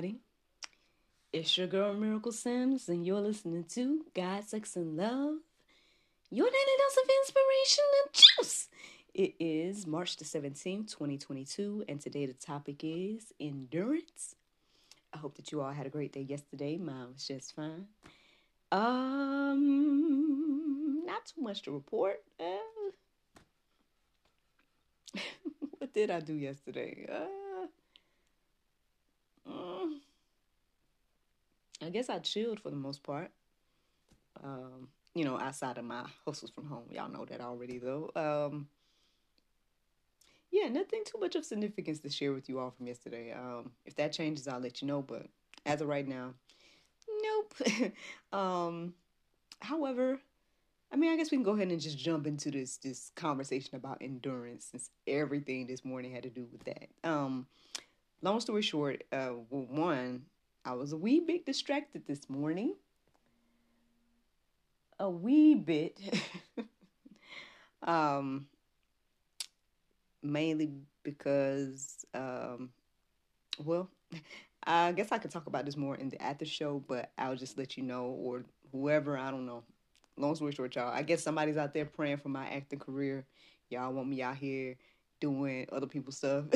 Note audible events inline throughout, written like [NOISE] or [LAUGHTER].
Everybody. It's your girl Miracle Sims, and you're listening to God, Sex, and Love. Your daily dose of inspiration and juice. It is March the 17th, 2022, and today the topic is endurance. I hope that you all had a great day yesterday. Mine was just fine. Um, not too much to report. Uh, [LAUGHS] what did I do yesterday? Uh, I guess I chilled for the most part. Um, you know, outside of my hustles from home. Y'all know that already, though. Um, yeah, nothing too much of significance to share with you all from yesterday. Um, if that changes, I'll let you know. But as of right now, nope. [LAUGHS] um, however, I mean, I guess we can go ahead and just jump into this this conversation about endurance, since everything this morning had to do with that. Um, long story short, uh, well, one, I was a wee bit distracted this morning. A wee bit. [LAUGHS] um, mainly because, um, well, [LAUGHS] I guess I could talk about this more in the after show, but I'll just let you know, or whoever, I don't know. Long story short, y'all, I guess somebody's out there praying for my acting career. Y'all want me out here doing other people's stuff. [LAUGHS]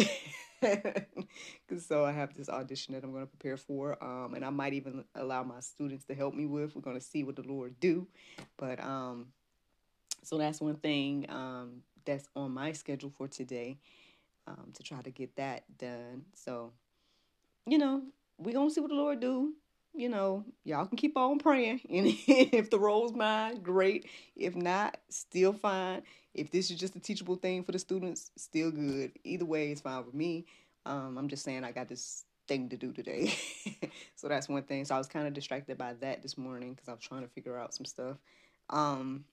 So I have this audition that I'm going to prepare for, um, and I might even allow my students to help me with. We're going to see what the Lord do, but um, so that's one thing um, that's on my schedule for today um, to try to get that done. So, you know, we're gonna see what the Lord do. You know, y'all can keep on praying, [LAUGHS] and if the role's mine, great. If not, still fine if this is just a teachable thing for the students, still good. Either way, it's fine with me. Um, I'm just saying I got this thing to do today. [LAUGHS] so that's one thing. So I was kind of distracted by that this morning because I was trying to figure out some stuff. Um,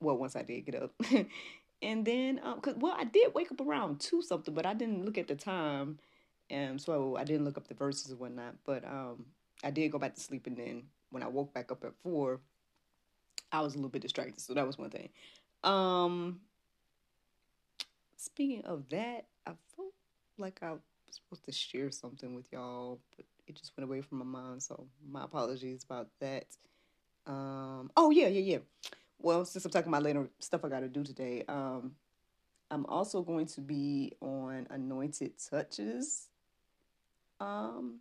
well, once I did get up. [LAUGHS] and then, um, cause, well, I did wake up around two something, but I didn't look at the time. And so I didn't look up the verses and whatnot. But um, I did go back to sleep. And then when I woke back up at four, I was a little bit distracted. So that was one thing. Um, speaking of that, I felt like I was supposed to share something with y'all, but it just went away from my mind. So my apologies about that. Um, oh yeah, yeah, yeah. Well, since I'm talking about later stuff I got to do today, um, I'm also going to be on Anointed Touches um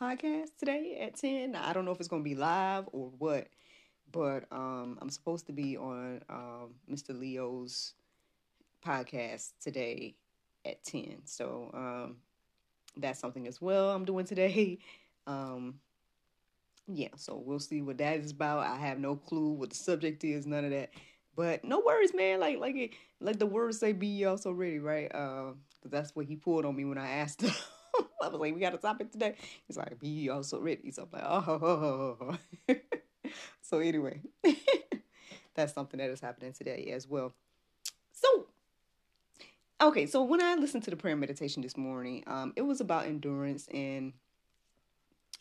podcast today at 10. I don't know if it's going to be live or what, but um, I'm supposed to be on um, Mr. Leo's podcast today at 10. So um, that's something as well I'm doing today. [LAUGHS] Um, yeah, so we'll see what that is about. I have no clue what the subject is, none of that. But no worries, man. Like like it, like the words say, "Be also ready," right? Uh, that's what he pulled on me when I asked him. [LAUGHS] I was like, "We got a topic today." He's like, "Be also ready." So I'm like, "Oh." [LAUGHS] so anyway, [LAUGHS] that's something that is happening today as well. So okay, so when I listened to the prayer meditation this morning, um, it was about endurance and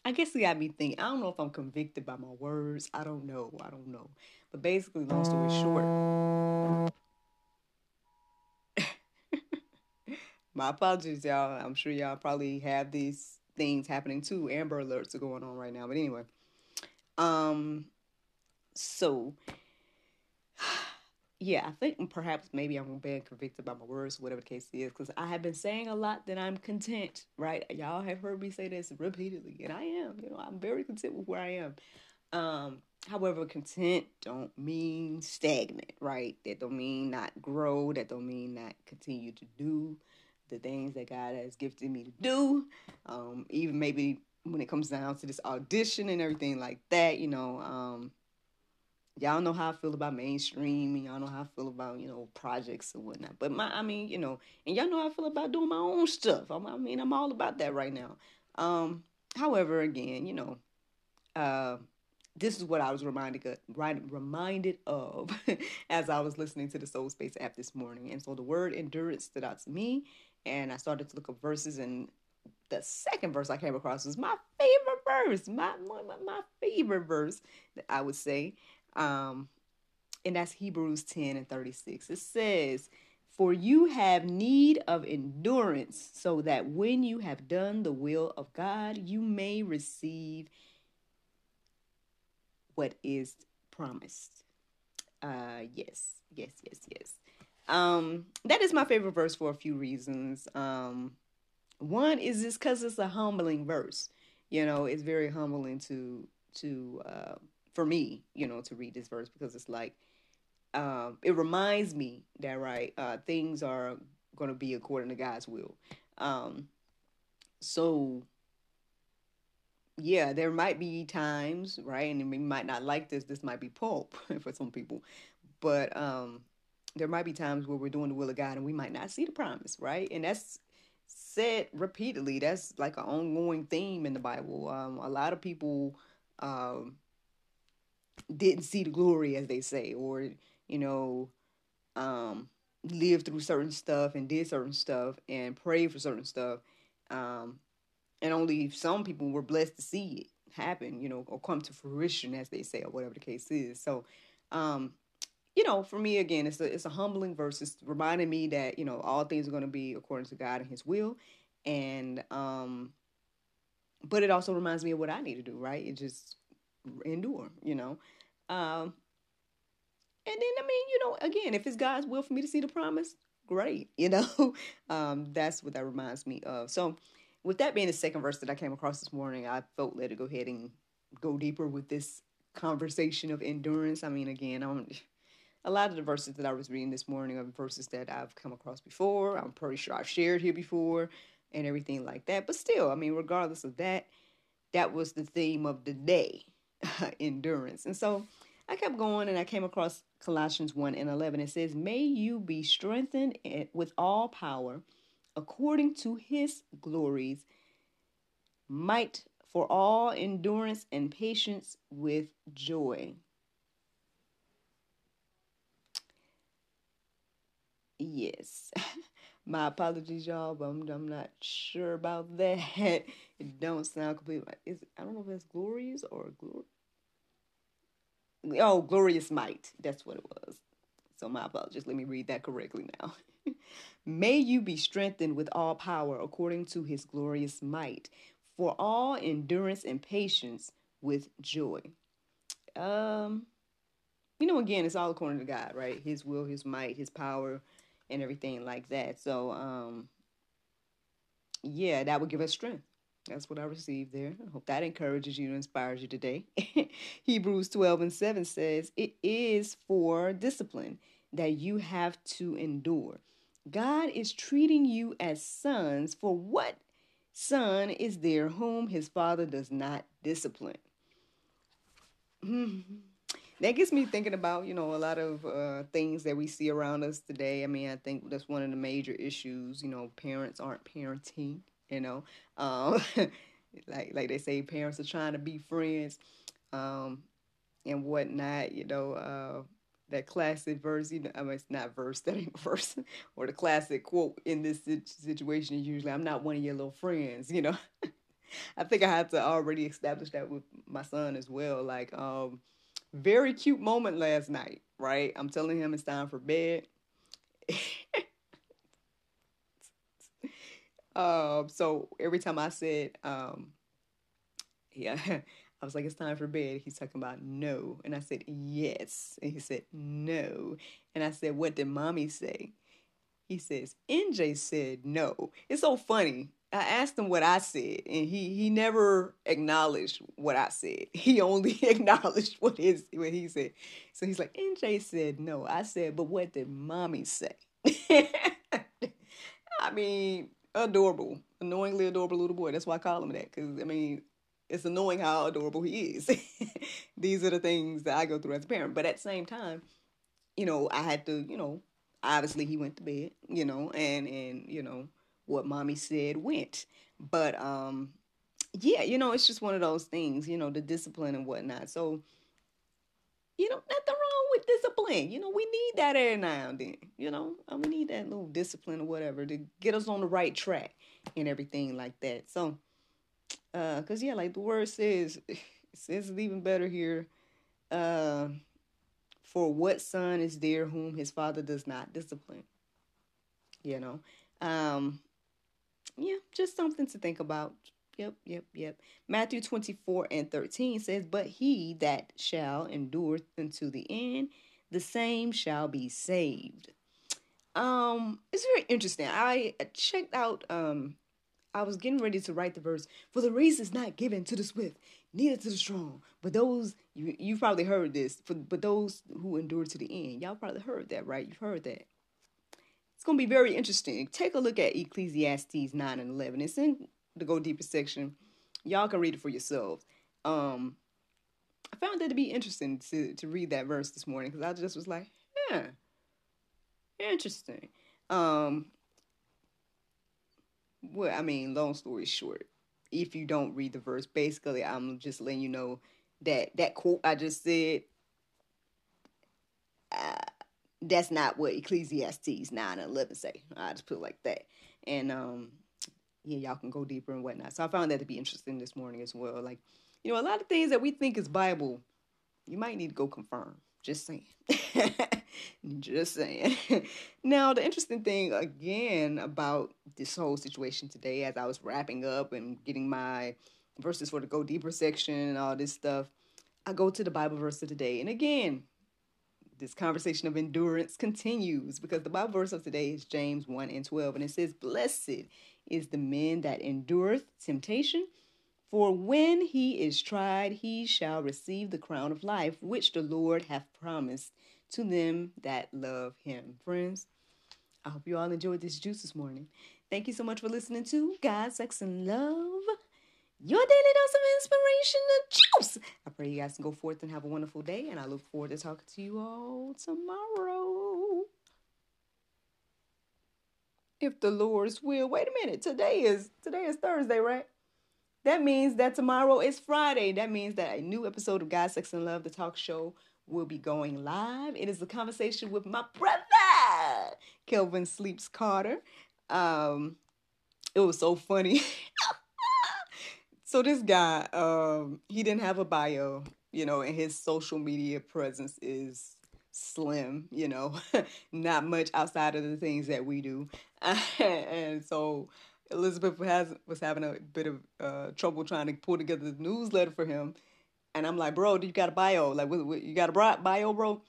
I guess it got me thinking. I don't know if I'm convicted by my words. I don't know. I don't know. But basically, long story short, [LAUGHS] my apologies, y'all. I'm sure y'all probably have these things happening too. Amber alerts are going on right now. But anyway, um, so yeah, I think perhaps maybe I'm being convicted by my words, whatever the case is, because I have been saying a lot that I'm content, right? Y'all have heard me say this repeatedly, and I am. You know, I'm very content with where I am. Um, however, content don't mean stagnant, right? That don't mean not grow. That don't mean not continue to do the things that God has gifted me to do. Um, even maybe when it comes down to this audition and everything like that, you know, um, y'all know how I feel about mainstream, and y'all know how I feel about you know projects and whatnot. But my, I mean, you know, and y'all know how I feel about doing my own stuff. I'm, I mean, I'm all about that right now. Um, however, again, you know, uh, this is what I was reminded reminded of [LAUGHS] as I was listening to the Soul Space app this morning. And so the word endurance stood out to me, and I started to look up verses and the second verse I came across was my favorite verse, my my, my favorite verse that I would say. Um, and that's Hebrews 10 and 36. It says, For you have need of endurance, so that when you have done the will of God, you may receive what is promised. Uh, yes, yes, yes, yes. Um, that is my favorite verse for a few reasons. Um, one is just because it's a humbling verse. You know, it's very humbling to to uh, for me, you know, to read this verse because it's like um, it reminds me that right uh, things are going to be according to God's will. Um, so yeah, there might be times, right, and we might not like this. This might be pulp [LAUGHS] for some people, but um, there might be times where we're doing the will of God and we might not see the promise, right? And that's said repeatedly. That's like an ongoing theme in the Bible. Um, a lot of people um, didn't see the glory as they say or you know um lived through certain stuff and did certain stuff and prayed for certain stuff um and only some people were blessed to see it happen you know or come to fruition as they say or whatever the case is so um you know for me again it's a it's a humbling verse it's reminding me that you know all things are going to be according to god and his will and um but it also reminds me of what i need to do right it just endure you know um, and then, I mean, you know, again, if it's God's will for me to see the promise, great. You know, [LAUGHS] um, that's what that reminds me of. So, with that being the second verse that I came across this morning, I felt led to go ahead and go deeper with this conversation of endurance. I mean, again, I'm, a lot of the verses that I was reading this morning are verses that I've come across before. I'm pretty sure I've shared here before and everything like that. But still, I mean, regardless of that, that was the theme of the day [LAUGHS] endurance. And so I kept going and I came across Colossians 1 and 11. It says, May you be strengthened with all power according to his glories, might for all endurance and patience with joy. Yes. [LAUGHS] My apologies, y'all, but I'm, I'm not sure about [LAUGHS] that. it don't sound completely like is I don't know if it's glorious or glory. Oh, glorious might. That's what it was. So my apologies. Let me read that correctly now. [LAUGHS] May you be strengthened with all power according to his glorious might, for all endurance and patience with joy. Um, you know, again, it's all according to God, right? His will, his might, his power, and everything like that. So, um, yeah, that would give us strength. That's what I received there. I hope that encourages you and inspires you today. [LAUGHS] Hebrews 12 and 7 says, It is for discipline that you have to endure. God is treating you as sons, for what son is there whom his father does not discipline? That gets me thinking about you know a lot of uh, things that we see around us today. I mean i think that's one of the major issues you know parents aren't parenting you know? Um, [LAUGHS] like like they say parents are trying to be friends um, and whatnot you know uh, that classic verse you know i mean it's not verse [LAUGHS] that ain't verse or the classic quote in this situation is usually i'm not one of your little friends [LAUGHS] you know? I think i had to already establish that with my son as well like um very cute moment last night, right? I'm telling him it's time for bed. [LAUGHS] um, so every time I said, um, yeah, [LAUGHS] I was like, it's time for bed. He's talking about no. And I said, yes. And he said, no. And I said, what did mommy say? He says, NJ said no. It's so funny. I asked him what I said, and he he never acknowledged what I said. [LAUGHS] He only [LAUGHS] acknowledged what his what he said. So he's like, NJ said no. I said, but what did mommy say? [LAUGHS] I mean, adorable, annoyingly adorable little boy. That's why I call him that. Because I mean, it's annoying how adorable he is. These are the things that I go through as a parent. But at the same time, you know, I had to, you know, obviously he went to bed, you know, and and you know what mommy said went. But um yeah, you know, it's just one of those things, you know, the discipline and whatnot. So, you know, nothing wrong with discipline. You know, we need that every now and then. You know, and we need that little discipline or whatever to get us on the right track and everything like that. So, uh, cause yeah, like the word says, [LAUGHS] it says it even better here. Uh, for what son is there whom his father does not discipline? You know, um, yeah, just something to think about. Yep, yep, yep. Matthew 24 and 13 says, But he that shall endure unto the end, the same shall be saved. Um, it's very interesting. I checked out um I was getting ready to write the verse, for the race is not given to the swift, neither to the strong, but those you you probably heard this, for, but those who endure to the end. Y'all probably heard that, right? You've heard that. It's gonna be very interesting. Take a look at Ecclesiastes 9 and 11. It's in the Go Deeper section. Y'all can read it for yourselves. Um, I found that to be interesting to, to read that verse this morning because I just was like, yeah, interesting. Um, well, I mean, long story short, if you don't read the verse, basically, I'm just letting you know that that quote I just said, uh, that's not what Ecclesiastes 9 and 11 say. I just put it like that. And um, yeah, y'all can go deeper and whatnot. So I found that to be interesting this morning as well. Like, you know, a lot of things that we think is Bible, you might need to go confirm. Just saying. [LAUGHS] Just saying. [LAUGHS] now, the interesting thing again about this whole situation today, as I was wrapping up and getting my verses for the Go Deeper section and all this stuff, I go to the Bible verse of today. And again, this conversation of endurance continues because the Bible verse of today is James 1 and 12. And it says, Blessed is the man that endureth temptation for when he is tried, he shall receive the crown of life, which the Lord hath promised to them that love him. Friends, I hope you all enjoyed this juice this morning. Thank you so much for listening to God, Sex, and Love, your daily dose of inspiration and juice. I pray you guys can go forth and have a wonderful day, and I look forward to talking to you all tomorrow. If the Lord's will. Wait a minute. Today is today is Thursday, right? That means that tomorrow is Friday. That means that a new episode of God, Sex, and Love, the talk show, will be going live. It is a conversation with my brother, Kelvin Sleeps Carter. Um, it was so funny. [LAUGHS] so this guy, um, he didn't have a bio, you know, and his social media presence is slim, you know, [LAUGHS] not much outside of the things that we do. [LAUGHS] and so Elizabeth has was having a bit of uh, trouble trying to pull together the newsletter for him, and I'm like, bro, do you got a bio? Like, what, what, you got a bio, bro?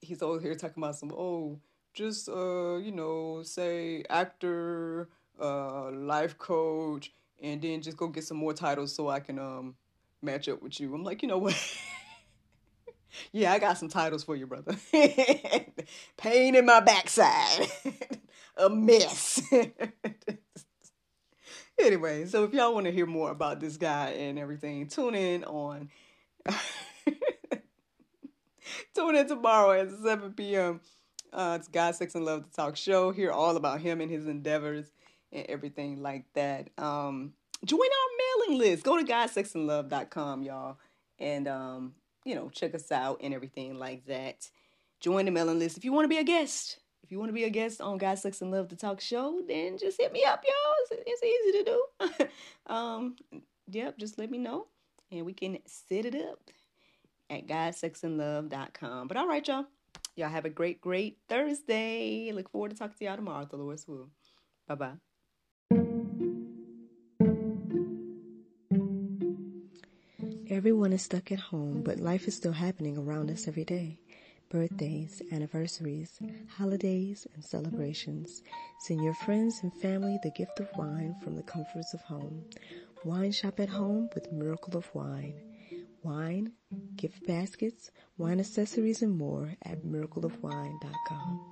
He's over here talking about some, oh, just uh, you know, say actor, uh, life coach, and then just go get some more titles so I can um match up with you. I'm like, you know what? [LAUGHS] yeah, I got some titles for you, brother. [LAUGHS] Pain in my backside. [LAUGHS] a mess. Anyway, so if y'all want to hear more about this guy and everything, tune in on [LAUGHS] tune in tomorrow at 7 p.m. Uh, it's God, Sex, and Love, the talk show. Hear all about him and his endeavors and everything like that. Um, join our mailing list. Go to godsexandlove.com, y'all, and um, you know, check us out and everything like that. Join the mailing list if you want to be a guest. If you want to be a guest on God Sex and Love the Talk Show, then just hit me up, y'all. It's, easy to do. [LAUGHS] um, yep, just let me know and we can set it up at GodSexAndLove.com. But all right, y'all. Y'all have a great, great Thursday. Look forward to talking to y'all tomorrow, the Lord's will. Bye bye. Everyone is stuck at home, but life is still happening around us every day. Birthdays, anniversaries, holidays, and celebrations. Send your friends and family the gift of wine from the comforts of home. Wine shop at home with Miracle of Wine. Wine, gift baskets, wine accessories, and more at miracleofwine.com.